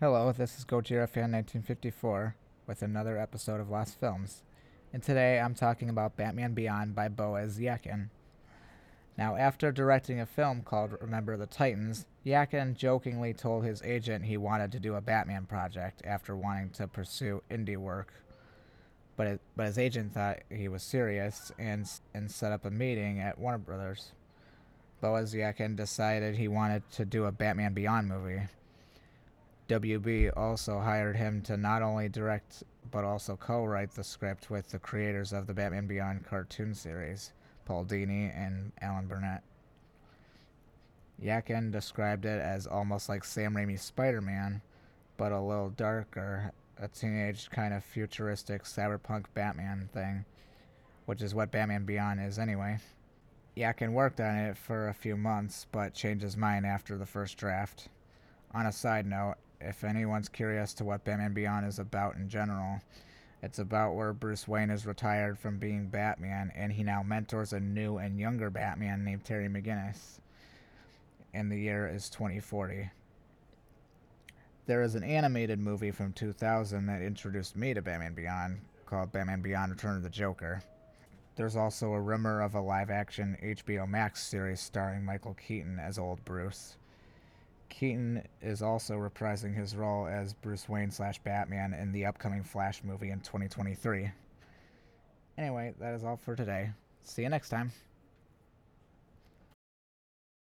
Hello, this is Gojira Fan 1954 with another episode of Lost Films. And today I'm talking about Batman Beyond by Boaz Yakin. Now, after directing a film called Remember the Titans, Yakin jokingly told his agent he wanted to do a Batman project after wanting to pursue indie work. But, it, but his agent thought he was serious and, and set up a meeting at Warner Brothers. Boaz Yakin decided he wanted to do a Batman Beyond movie. WB also hired him to not only direct but also co-write the script with the creators of the Batman Beyond cartoon series, Paul Dini and Alan Burnett. Yakin described it as almost like Sam Raimi's Spider-Man, but a little darker, a teenage kind of futuristic cyberpunk Batman thing, which is what Batman Beyond is anyway. Yakin worked on it for a few months, but changed his mind after the first draft. On a side note, if anyone's curious to what Batman Beyond is about in general, it's about where Bruce Wayne is retired from being Batman and he now mentors a new and younger Batman named Terry McGinnis. And the year is 2040. There is an animated movie from 2000 that introduced me to Batman Beyond called Batman Beyond Return of the Joker. There's also a rumor of a live action HBO Max series starring Michael Keaton as Old Bruce. Keaton is also reprising his role as Bruce Wayne slash Batman in the upcoming Flash movie in 2023. Anyway, that is all for today. See you next time.